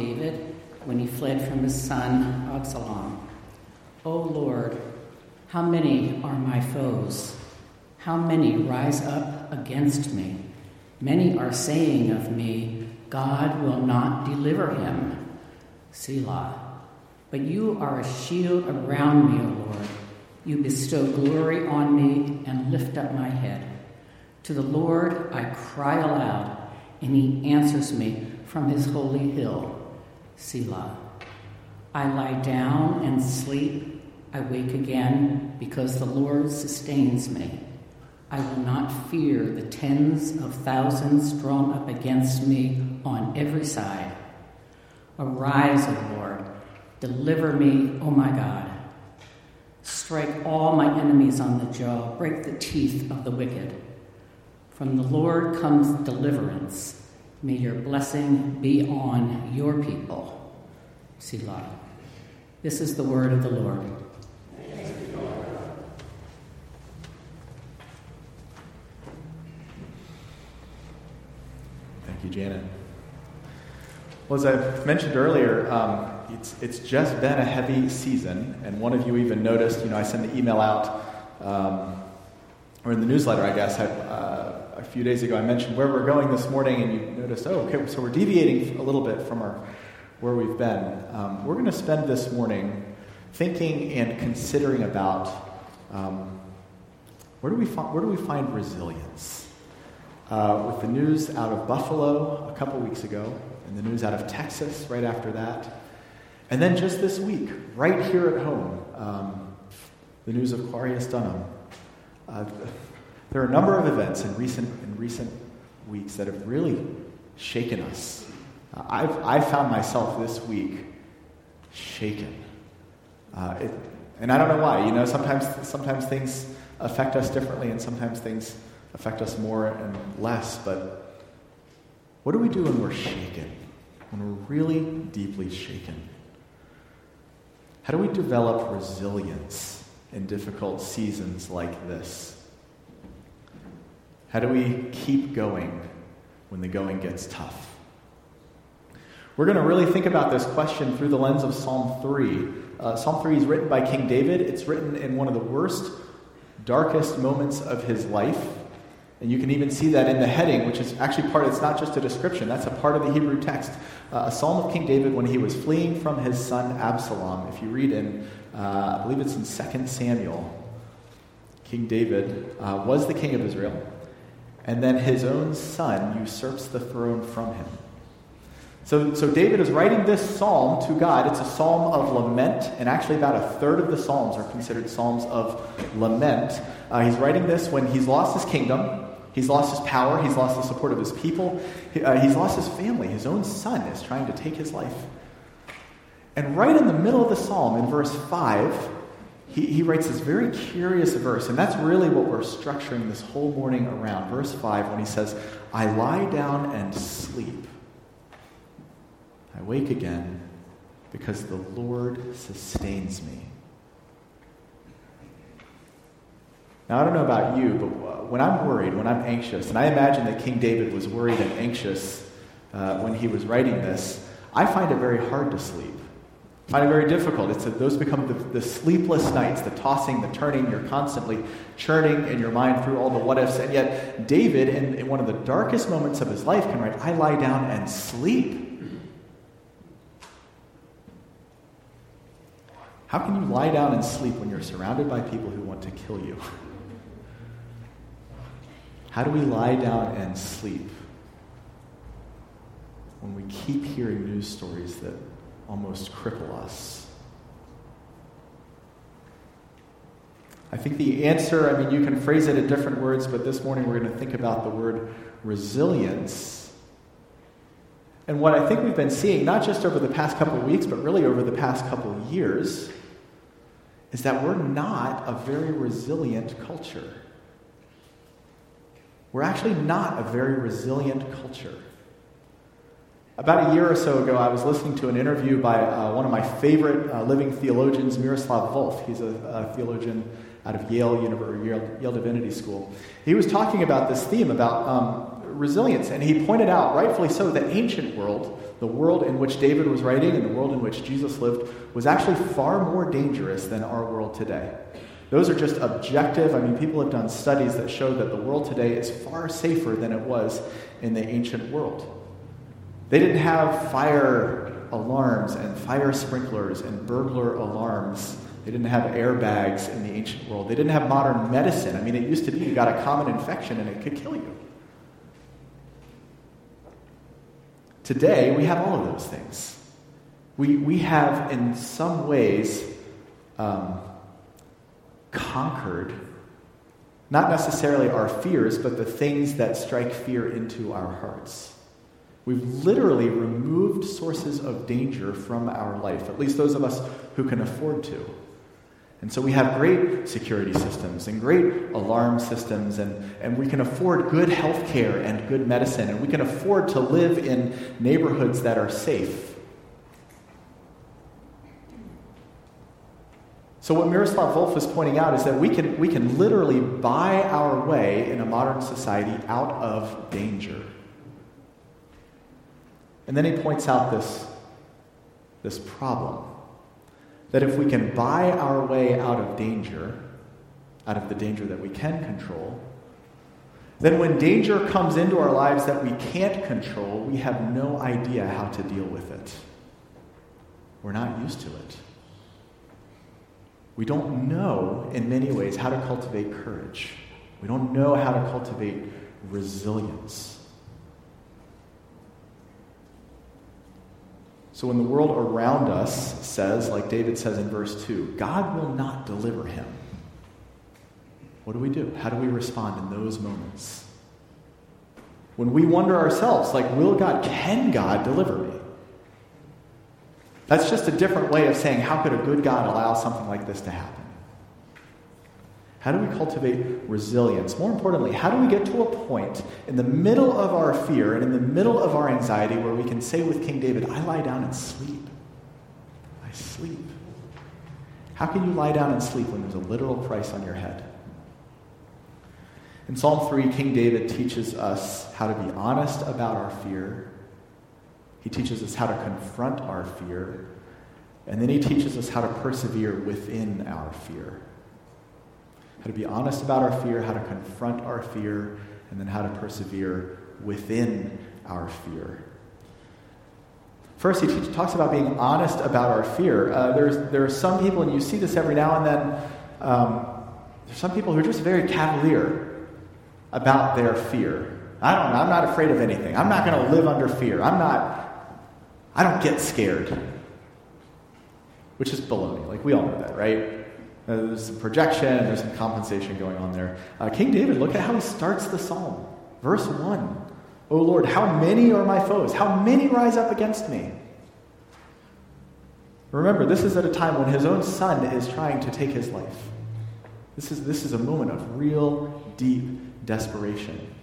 David when he fled from his son Absalom. O Lord, how many are my foes? How many rise up against me? Many are saying of me, God will not deliver him. Selah. But you are a shield around me, O Lord. You bestow glory on me and lift up my head. To the Lord I cry aloud, and he answers me from his holy hill. Selah. I lie down and sleep. I wake again because the Lord sustains me. I will not fear the tens of thousands drawn up against me on every side. Arise, O Lord, deliver me, O my God. Strike all my enemies on the jaw, break the teeth of the wicked. From the Lord comes deliverance. May your blessing be on your people. Selah. This is the word of the Lord. Thank you, Janet. Well, as I mentioned earlier, um, it's, it's just been a heavy season, and one of you even noticed, you know, I sent the email out, um, or in the newsletter, I guess, I, uh, a few days ago, I mentioned where we're going this morning, and you noticed, oh, okay, so we're deviating a little bit from our, where we've been. Um, we're going to spend this morning thinking and considering about um, where, do we fi- where do we find resilience? Uh, with the news out of Buffalo a couple weeks ago, and the news out of Texas right after that, and then just this week, right here at home, um, the news of Clarius Dunham. Uh, there are a number of events in recent, in recent weeks that have really shaken us. I've, I found myself this week shaken. Uh, it, and I don't know why. You know, sometimes, sometimes things affect us differently, and sometimes things affect us more and less. But what do we do when we're shaken? When we're really deeply shaken? How do we develop resilience in difficult seasons like this? How do we keep going when the going gets tough? We're going to really think about this question through the lens of Psalm 3. Uh, Psalm 3 is written by King David. It's written in one of the worst, darkest moments of his life. And you can even see that in the heading, which is actually part, it's not just a description, that's a part of the Hebrew text. Uh, a psalm of King David when he was fleeing from his son Absalom. If you read in, uh, I believe it's in 2 Samuel, King David uh, was the king of Israel, and then his own son usurps the throne from him. So, so David is writing this psalm to God. It's a psalm of lament, and actually, about a third of the psalms are considered psalms of lament. Uh, he's writing this when he's lost his kingdom, He's lost his power. He's lost the support of his people. He, uh, he's lost his family. His own son is trying to take his life. And right in the middle of the psalm, in verse 5, he, he writes this very curious verse. And that's really what we're structuring this whole morning around. Verse 5, when he says, I lie down and sleep. I wake again because the Lord sustains me. Now, I don't know about you, but when I'm worried, when I'm anxious, and I imagine that King David was worried and anxious uh, when he was writing this, I find it very hard to sleep. I find it very difficult. It's a, those become the, the, sleepless nights, the tossing, the turning. You're constantly churning in your mind through all the what ifs. And yet, David, in, in one of the darkest moments of his life, can write, I lie down and sleep. How can you lie down and sleep when you're surrounded by people who want to kill you? How do we lie down and sleep when we keep hearing news stories that almost cripple us? I think the answer, I mean, you can phrase it in different words, but this morning we're going to think about the word resilience. And what I think we've been seeing, not just over the past couple of weeks, but really over the past couple of years, is that we're not a very resilient culture. We're actually not a very resilient culture. About a year or so ago, I was listening to an interview by uh, one of my favorite uh, living theologians, Miroslav Volf. He's a, a theologian out of Yale, University, Yale, Yale, Divinity School. He was talking about this theme about um, resilience. And he pointed out, rightfully so, the ancient world, the world in which David was writing and the world in which Jesus lived, was actually far more dangerous than our world today. Those are just objective. I mean, people have done studies that show that the world today is far safer than it was in the ancient world. They didn't have fire alarms and fire sprinklers and burglar alarms. They didn't have airbags in the ancient world. They didn't have modern medicine. I mean, it used to be you got a common infection and it could kill you. Today, we have all of those things. We, we have, in some ways, um, conquered not necessarily our fears, but the things that strike fear into our hearts. We've literally removed sources of danger from our life, at least those of us who can afford to. And so we have great security systems and great alarm systems, and, and we can afford good health care and good medicine, and we can afford to live in neighborhoods that are safe. So, what Miroslav Volf is pointing out is that we can, we can literally buy our way in a modern society out of danger. And then he points out this, this problem that if we can buy our way out of danger, out of the danger that we can control, then when danger comes into our lives that we can't control, we have no idea how to deal with it. We're not used to it. We don't know, in many ways, how to cultivate courage. We don't know how to cultivate resilience. So when the world around us says, like David says in verse 2, God will not deliver him, what do we do? How do we respond in those moments? When we wonder ourselves, like, will God, can God deliver me? That's just a different way of saying, how could a good God allow something like this to happen? How do we cultivate resilience? More importantly, how do we get to a point in the middle of our fear and in the middle of our anxiety where we can say with King David, I lie down and sleep? I sleep. How can you lie down and sleep when there's a literal price on your head? In Psalm 3, King David teaches us how to be honest about our fear he teaches us how to confront our fear, and then he teaches us how to persevere within our fear. How to be honest about our fear, how to confront our fear, and then how to persevere within our fear. First, he talks about being honest about our fear. Uh, there's, there are some people, and you see this every now and then, um, there's some people who are just very cavalier about their fear. I don't know, I'm not afraid of anything. I'm not going to live under fear. I'm not, I don't get scared, which is baloney. Like, we all know that, right? Uh, there's some projection, there's some compensation going on there. Uh, King David, look at how he starts the psalm. Verse 1 O Lord, how many are my foes? How many rise up against me? Remember, this is at a time when his own son is trying to take his life. This is, this is a moment of real, deep desperation.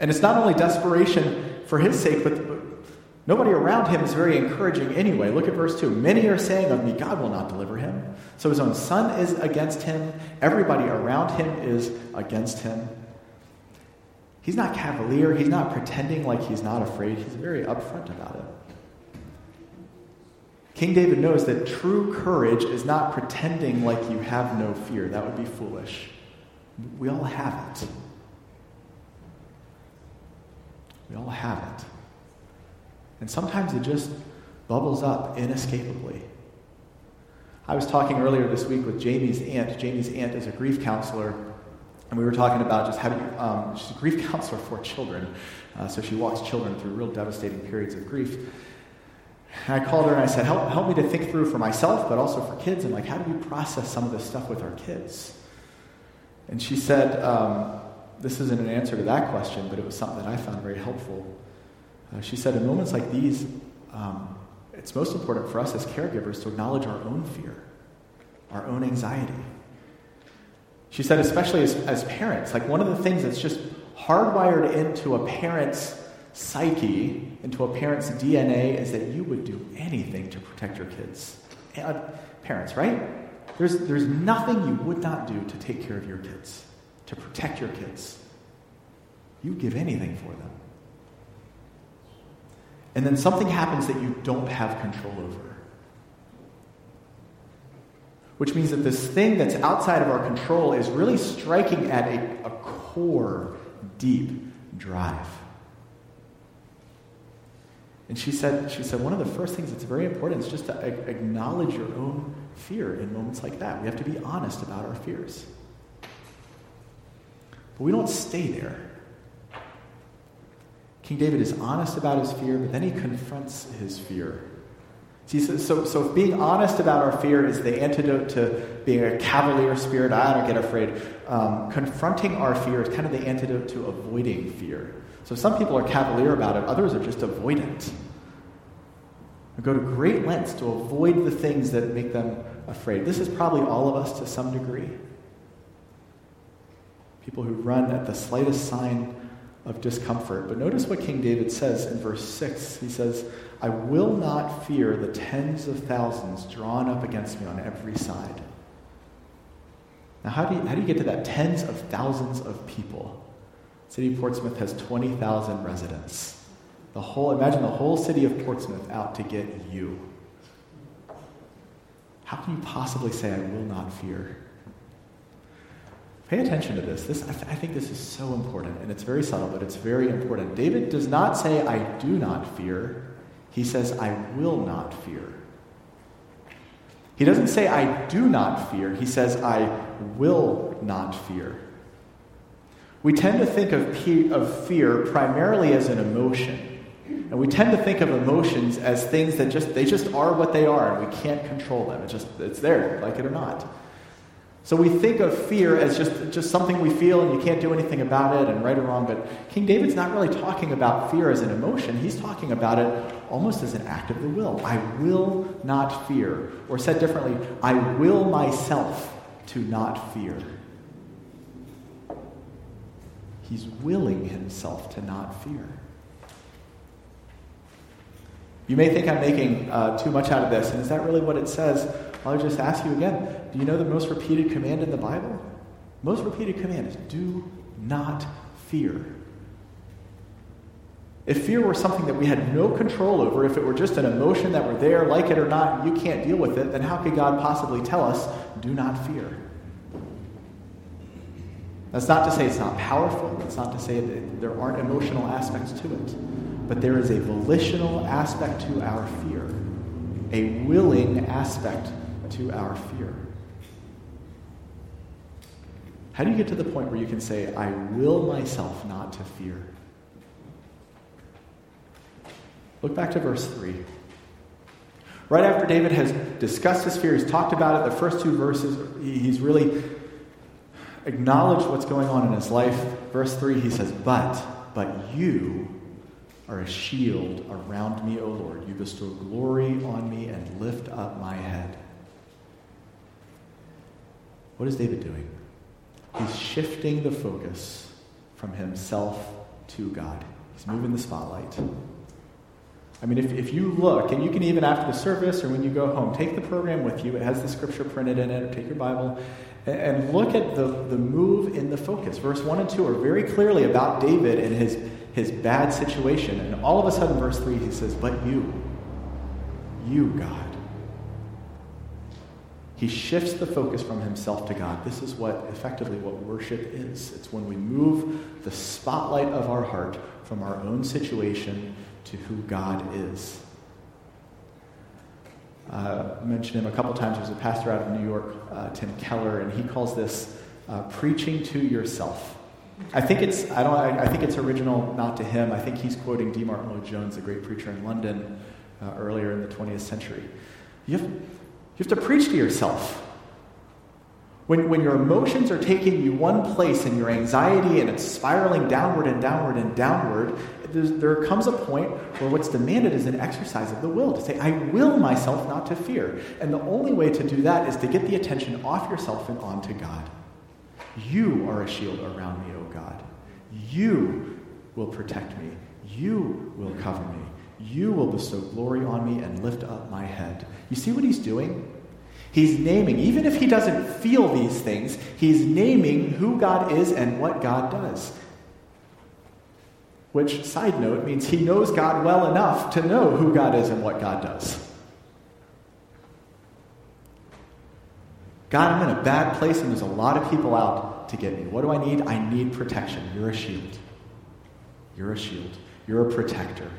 And it's not only desperation for his sake, but Nobody around him is very encouraging anyway. Look at verse 2. Many are saying of me, God will not deliver him. So his own son is against him. Everybody around him is against him. He's not cavalier. He's not pretending like he's not afraid. He's very upfront about it. King David knows that true courage is not pretending like you have no fear. That would be foolish. We all have it. We all have it. And sometimes it just bubbles up inescapably. I was talking earlier this week with Jamie's aunt. Jamie's aunt is a grief counselor, and we were talking about just how um, she's a grief counselor for children. Uh, so she walks children through real devastating periods of grief. And I called her and I said, help, help me to think through for myself, but also for kids, and like, how do we process some of this stuff with our kids? And she said, um, this isn't an answer to that question, but it was something that I found very helpful. Uh, she said, in moments like these, um, it's most important for us as caregivers to acknowledge our own fear, our own anxiety. She said, especially as, as parents, like one of the things that's just hardwired into a parent's psyche, into a parent's DNA, is that you would do anything to protect your kids. Uh, parents, right? There's, there's nothing you would not do to take care of your kids, to protect your kids. You give anything for them. And then something happens that you don't have control over. Which means that this thing that's outside of our control is really striking at a, a core, deep drive. And she said, she said, one of the first things that's very important is just to acknowledge your own fear in moments like that. We have to be honest about our fears. But we don't stay there. King David is honest about his fear, but then he confronts his fear. See, so, so, so being honest about our fear is the antidote to being a cavalier spirit. I don't get afraid. Um, confronting our fear is kind of the antidote to avoiding fear. So some people are cavalier about it, others are just avoidant. They go to great lengths to avoid the things that make them afraid. This is probably all of us to some degree. People who run at the slightest sign of discomfort. But notice what King David says in verse 6. He says, I will not fear the tens of thousands drawn up against me on every side. Now, how do you, how do you get to that? Tens of thousands of people. City of Portsmouth has 20,000 residents. The whole, imagine the whole city of Portsmouth out to get you. How can you possibly say, I will not fear? Pay attention to this. this I, th- I think this is so important, and it's very subtle, but it's very important. David does not say, I do not fear. He says, I will not fear. He doesn't say, I do not fear. He says, I will not fear. We tend to think of, of fear primarily as an emotion. And we tend to think of emotions as things that just, they just are what they are, and we can't control them. It's just, it's there, like it or not. So we think of fear as just, just something we feel and you can't do anything about it and right or wrong. But King David's not really talking about fear as an emotion. He's talking about it almost as an act of the will. I will not fear. Or said differently, I will myself to not fear. He's willing himself to not fear. You may think I'm making uh, too much out of this, and is that really what it says? I'll just ask you again do you know the most repeated command in the Bible? Most repeated command is do not fear. If fear were something that we had no control over, if it were just an emotion that were there, like it or not, you can't deal with it, then how could God possibly tell us, do not fear? That's not to say it's not powerful. That's not to say that there aren't emotional aspects to it. But there is a volitional aspect to our fear, a willing aspect to our fear. How do you get to the point where you can say, I will myself not to fear? Look back to verse 3. Right after David has discussed his fear, he's talked about it, the first two verses, he's really acknowledged what's going on in his life. Verse 3, he says, But, but you are a shield around me, O Lord. You bestow glory on me and lift up my head. What is David doing? He's shifting the focus from himself to God. He's moving the spotlight. I mean, if, if you look, and you can even after the service or when you go home, take the program with you. It has the scripture printed in it, or take your Bible and, and look at the, the move in the focus. Verse 1 and 2 are very clearly about David and his, his bad situation. And all of a sudden, verse 3, he says, But you, you, God. He shifts the focus from himself to God. This is what effectively what worship is. It's when we move the spotlight of our heart from our own situation to who God is. Uh, I mentioned him a couple times. There's a pastor out of New York, uh, Tim Keller, and he calls this uh, preaching to yourself. I think it's I don't I, I, think it's original not to him. I think he's quoting D. Martyn Lloyd Jones, a great preacher in London uh, earlier in the 20th century. You have, you have to preach to yourself. When, when your emotions are taking you one place and your anxiety and it's spiraling downward and downward and downward, there comes a point where what's demanded is an exercise of the will to say, I will myself not to fear. And the only way to do that is to get the attention off yourself and onto God. You are a shield around me, O God. You will protect me. You will cover me. You will bestow glory on me and lift up my head. You see what he's doing? He's naming, even if he doesn't feel these things, he's naming who God is and what God does. which, side note, means he knows God well enough to know who God is and what God does. God, I'm in a bad place and there's a lot of people out to get me. What do I need? I need protection. You're a shield. You're a shield. You're a protector.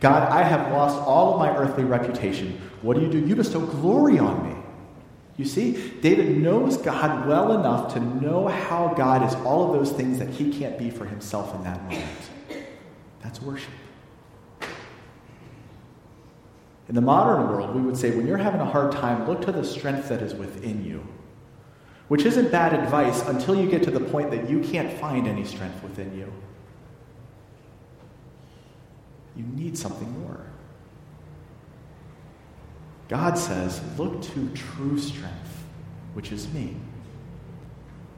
God, I have lost all of my earthly reputation. What do you do? You bestow glory on me. You see, David knows God well enough to know how God is all of those things that he can't be for himself in that moment. That's worship. In the modern world, we would say when you're having a hard time, look to the strength that is within you. Which isn't bad advice until you get to the point that you can't find any strength within you. You need something more. God says, look to true strength, which is me.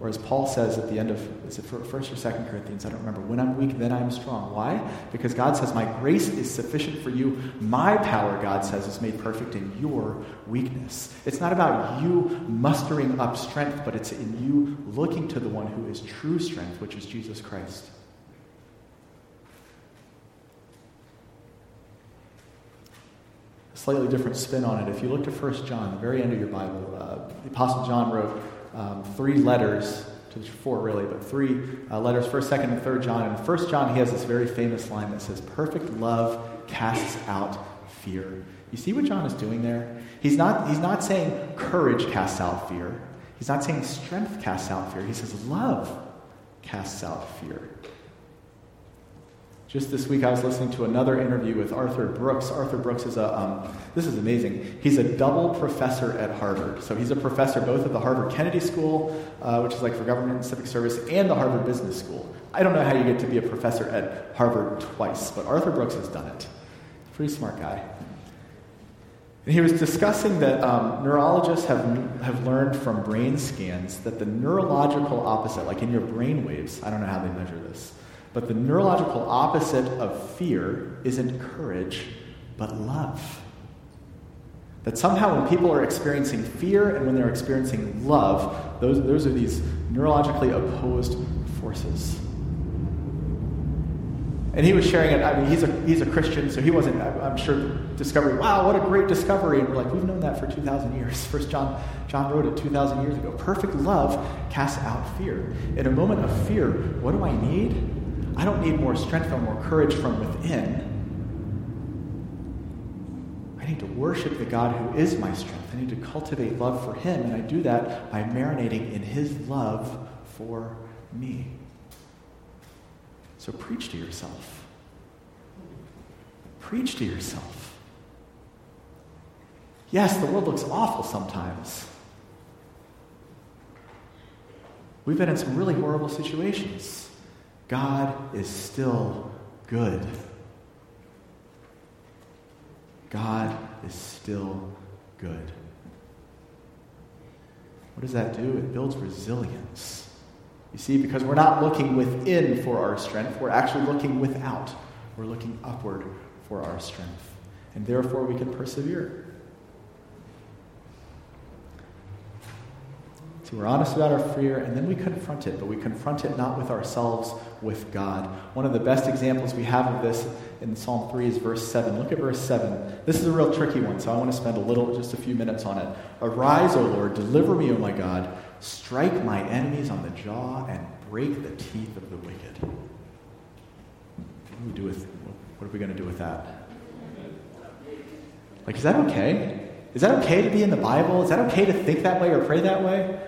Or as Paul says at the end of, is it first or second Corinthians? I don't remember. When I'm weak, then I'm strong. Why? Because God says, My grace is sufficient for you. My power, God says, is made perfect in your weakness. It's not about you mustering up strength, but it's in you looking to the one who is true strength, which is Jesus Christ. Slightly different spin on it. If you look to 1 John, the very end of your Bible, uh, the Apostle John wrote, um, three letters, to four really, but three uh, letters, first, second, and third John. And first John, he has this very famous line that says, Perfect love casts out fear. You see what John is doing there? He's not, he's not saying courage casts out fear. He's not saying strength casts out fear. He says love casts out fear. Just this week, I was listening to another interview with Arthur Brooks. Arthur Brooks is a, um, this is amazing. He's a double professor at Harvard. So he's a professor both at the Harvard Kennedy School, uh, which is like for government and civic service, and the Harvard Business School. I don't know how you get to be a professor at Harvard twice, but Arthur Brooks has done it. Pretty smart guy. And he was discussing that um, neurologists have, have learned from brain scans that the neurological opposite, like in your brain waves, I don't know how they measure this, but the neurological opposite of fear isn't courage, but love. That somehow when people are experiencing fear and when they're experiencing love, those, those are these neurologically opposed forces. And he was sharing it. I mean, he's a, he's a Christian, so he wasn't, I'm sure, discovering, wow, what a great discovery. And we're like, we've known that for 2,000 years. First John, John wrote it 2,000 years ago. Perfect love casts out fear. In a moment of fear, what do I need? I don't need more strength or more courage from within. I need to worship the God who is my strength. I need to cultivate love for Him, and I do that by marinating in His love for me. So preach to yourself. Preach to yourself. Yes, the world looks awful sometimes. We've been in some really horrible situations. God is still good. God is still good. What does that do? It builds resilience. You see, because we're not looking within for our strength, we're actually looking without. We're looking upward for our strength. And therefore, we can persevere. So we're honest about our fear, and then we confront it, but we confront it not with ourselves, with God. One of the best examples we have of this in Psalm 3 is verse 7. Look at verse 7. This is a real tricky one, so I want to spend a little, just a few minutes on it. Arise, O Lord, deliver me, O my God. Strike my enemies on the jaw and break the teeth of the wicked. What do we do with, what are we going to do with that? Like, is that okay? Is that okay to be in the Bible? Is that okay to think that way or pray that way?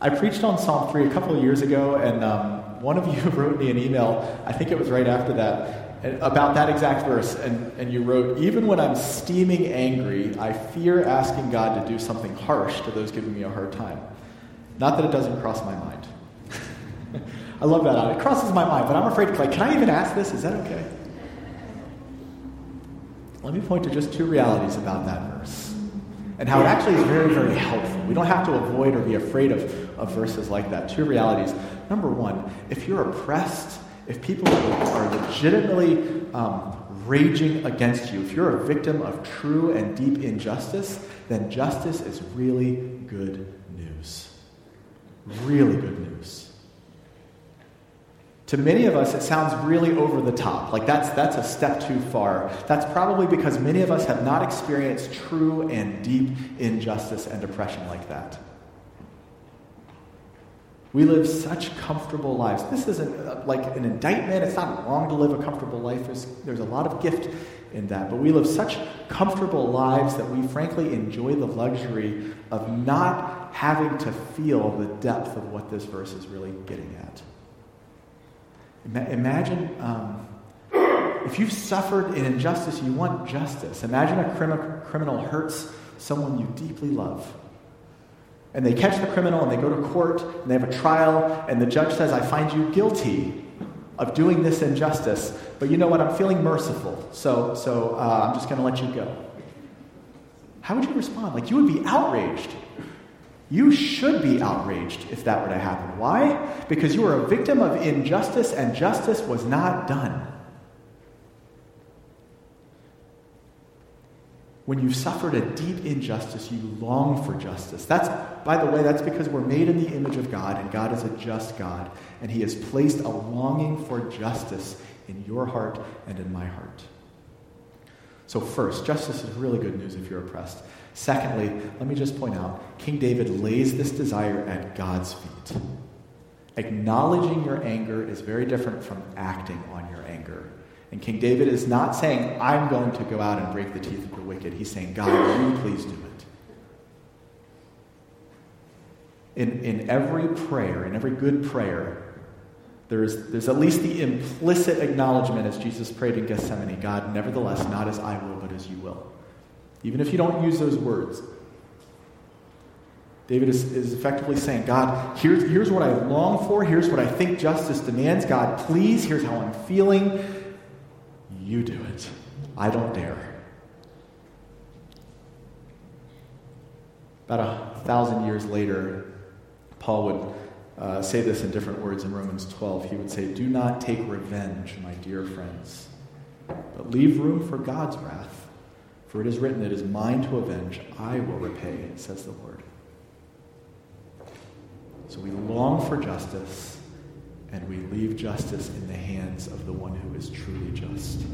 I preached on Psalm 3 a couple of years ago, and um, one of you wrote me an email, I think it was right after that, about that exact verse. And, and you wrote, Even when I'm steaming angry, I fear asking God to do something harsh to those giving me a hard time. Not that it doesn't cross my mind. I love that. It crosses my mind, but I'm afraid, to. like, can I even ask this? Is that okay? Let me point to just two realities about that verse and how it actually is very, very helpful. We don't have to avoid or be afraid of, of verses like that. Two realities. Number one, if you're oppressed, if people are legitimately um, raging against you, if you're a victim of true and deep injustice, then justice is really good news. Really good news. To many of us, it sounds really over the top. Like that's, that's a step too far. That's probably because many of us have not experienced true and deep injustice and oppression like that. We live such comfortable lives. This isn't uh, like an indictment. It's not wrong to live a comfortable life. There's, there's a lot of gift in that. But we live such comfortable lives that we frankly enjoy the luxury of not having to feel the depth of what this verse is really getting at. Imagine um, if you've suffered an injustice, you want justice. Imagine a crim- criminal hurts someone you deeply love. And they catch the criminal and they go to court and they have a trial, and the judge says, I find you guilty of doing this injustice, but you know what? I'm feeling merciful, so, so uh, I'm just going to let you go. How would you respond? Like, you would be outraged. You should be outraged if that were to happen. Why? Because you are a victim of injustice and justice was not done. When you've suffered a deep injustice, you long for justice. That's, by the way, that's because we're made in the image of God, and God is a just God, and He has placed a longing for justice in your heart and in my heart. So, first, justice is really good news if you're oppressed. Secondly, let me just point out King David lays this desire at God's feet. Acknowledging your anger is very different from acting on your anger. And King David is not saying, I'm going to go out and break the teeth of the wicked. He's saying, God, you please do it? In, in every prayer, in every good prayer, there's, there's at least the implicit acknowledgement as Jesus prayed in Gethsemane God, nevertheless, not as I will, but as you will even if you don't use those words. David is, is effectively saying, God, here's, here's what I long for. Here's what I think justice demands. God, please, here's how I'm feeling. You do it. I don't dare. About a thousand years later, Paul would uh, say this in different words in Romans 12. He would say, Do not take revenge, my dear friends, but leave room for God's wrath. For it is written, It is mine to avenge, I will repay, says the Lord. So we long for justice, and we leave justice in the hands of the one who is truly just.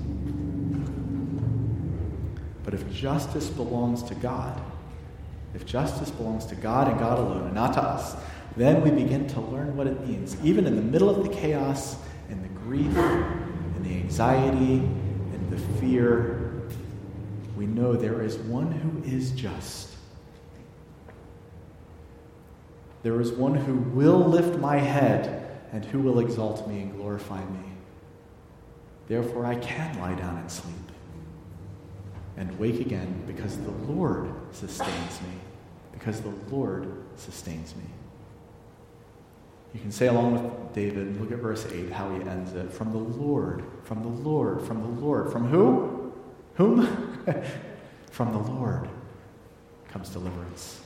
But if justice belongs to God, if justice belongs to God and God alone, and not to us, then we begin to learn what it means, even in the middle of the chaos and the grief and the anxiety and the fear we know there is one who is just. There is one who will lift my head and who will exalt me and glorify me. Therefore, I can lie down and sleep and wake again because the Lord sustains me. Because the Lord sustains me. You can say along with David, look at verse 8, how he ends it. From the Lord, from the Lord, from the Lord. From who? Whom? From the Lord comes deliverance.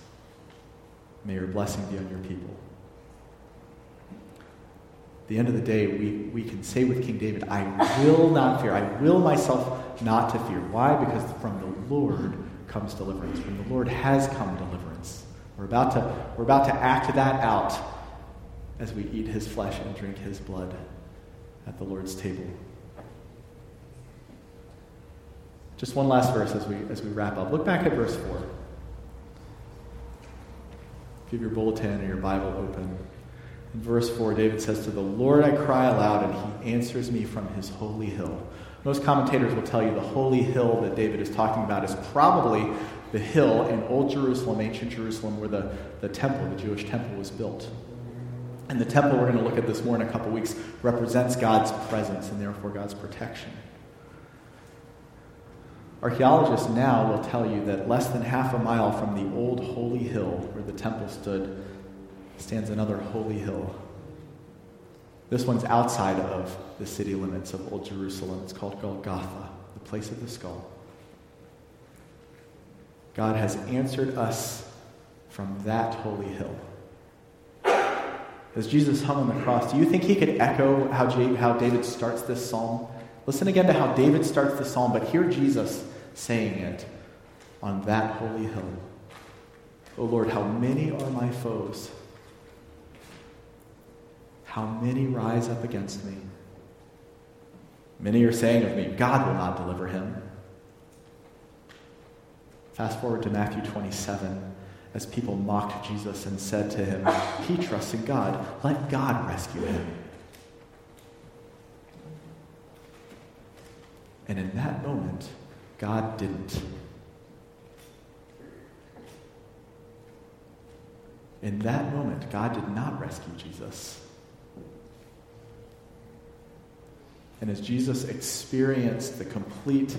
May your blessing be on your people. At the end of the day, we, we can say with King David, I will not fear. I will myself not to fear. Why? Because from the Lord comes deliverance. From the Lord has come deliverance. We're about to, we're about to act that out as we eat his flesh and drink his blood at the Lord's table. Just one last verse as we, as we wrap up. Look back at verse 4. Give your bulletin or your Bible open. In verse 4, David says, To the Lord I cry aloud, and he answers me from his holy hill. Most commentators will tell you the holy hill that David is talking about is probably the hill in Old Jerusalem, ancient Jerusalem, where the, the temple, the Jewish temple, was built. And the temple we're going to look at this more in a couple weeks represents God's presence and therefore God's protection. Archaeologists now will tell you that less than half a mile from the old holy hill where the temple stood stands another holy hill. This one's outside of the city limits of Old Jerusalem. It's called Golgotha, the place of the skull. God has answered us from that holy hill. As Jesus hung on the cross, do you think he could echo how, how David starts this psalm? Listen again to how David starts the psalm, but hear Jesus saying it on that holy hill. Oh Lord, how many are my foes? how many rise up against me. Many are saying of me, God will not deliver him. Fast forward to Matthew 27 as people mocked Jesus and said to him, He trusts in God. Let God rescue him. And in that moment, God didn't. In that moment, God did not rescue Jesus. And as Jesus experienced the complete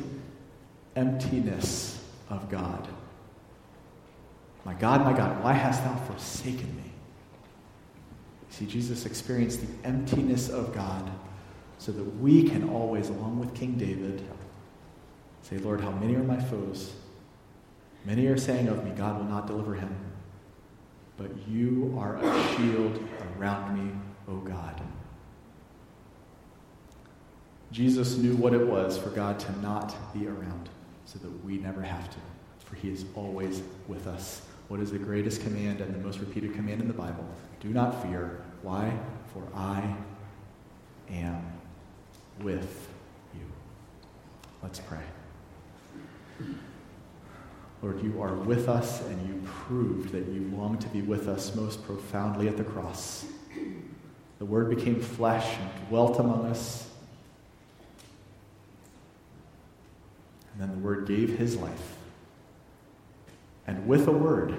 emptiness of God, my God, my God, why hast thou forsaken me? See, Jesus experienced the emptiness of God so that we can always, along with King David, say, Lord, how many are my foes? Many are saying of me, God will not deliver him. But you are a shield around me, O God. Jesus knew what it was for God to not be around so that we never have to, for he is always with us. What is the greatest command and the most repeated command in the Bible? Do not fear. Why? For I am with you. Let's pray. Lord, you are with us and you proved that you long to be with us most profoundly at the cross. The Word became flesh and dwelt among us. And then the Word gave his life. And with a word,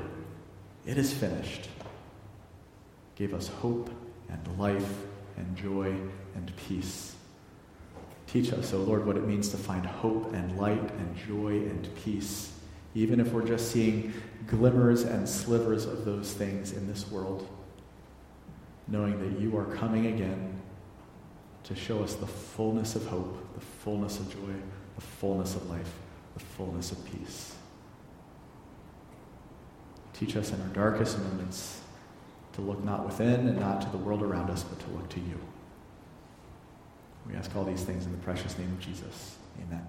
it is finished, gave us hope and life and joy and peace. Teach us, O oh Lord, what it means to find hope and light and joy and peace, even if we're just seeing glimmers and slivers of those things in this world, knowing that you are coming again to show us the fullness of hope, the fullness of joy, the fullness of life, the fullness of peace. Teach us in our darkest moments to look not within and not to the world around us, but to look to you. We ask all these things in the precious name of Jesus. Amen.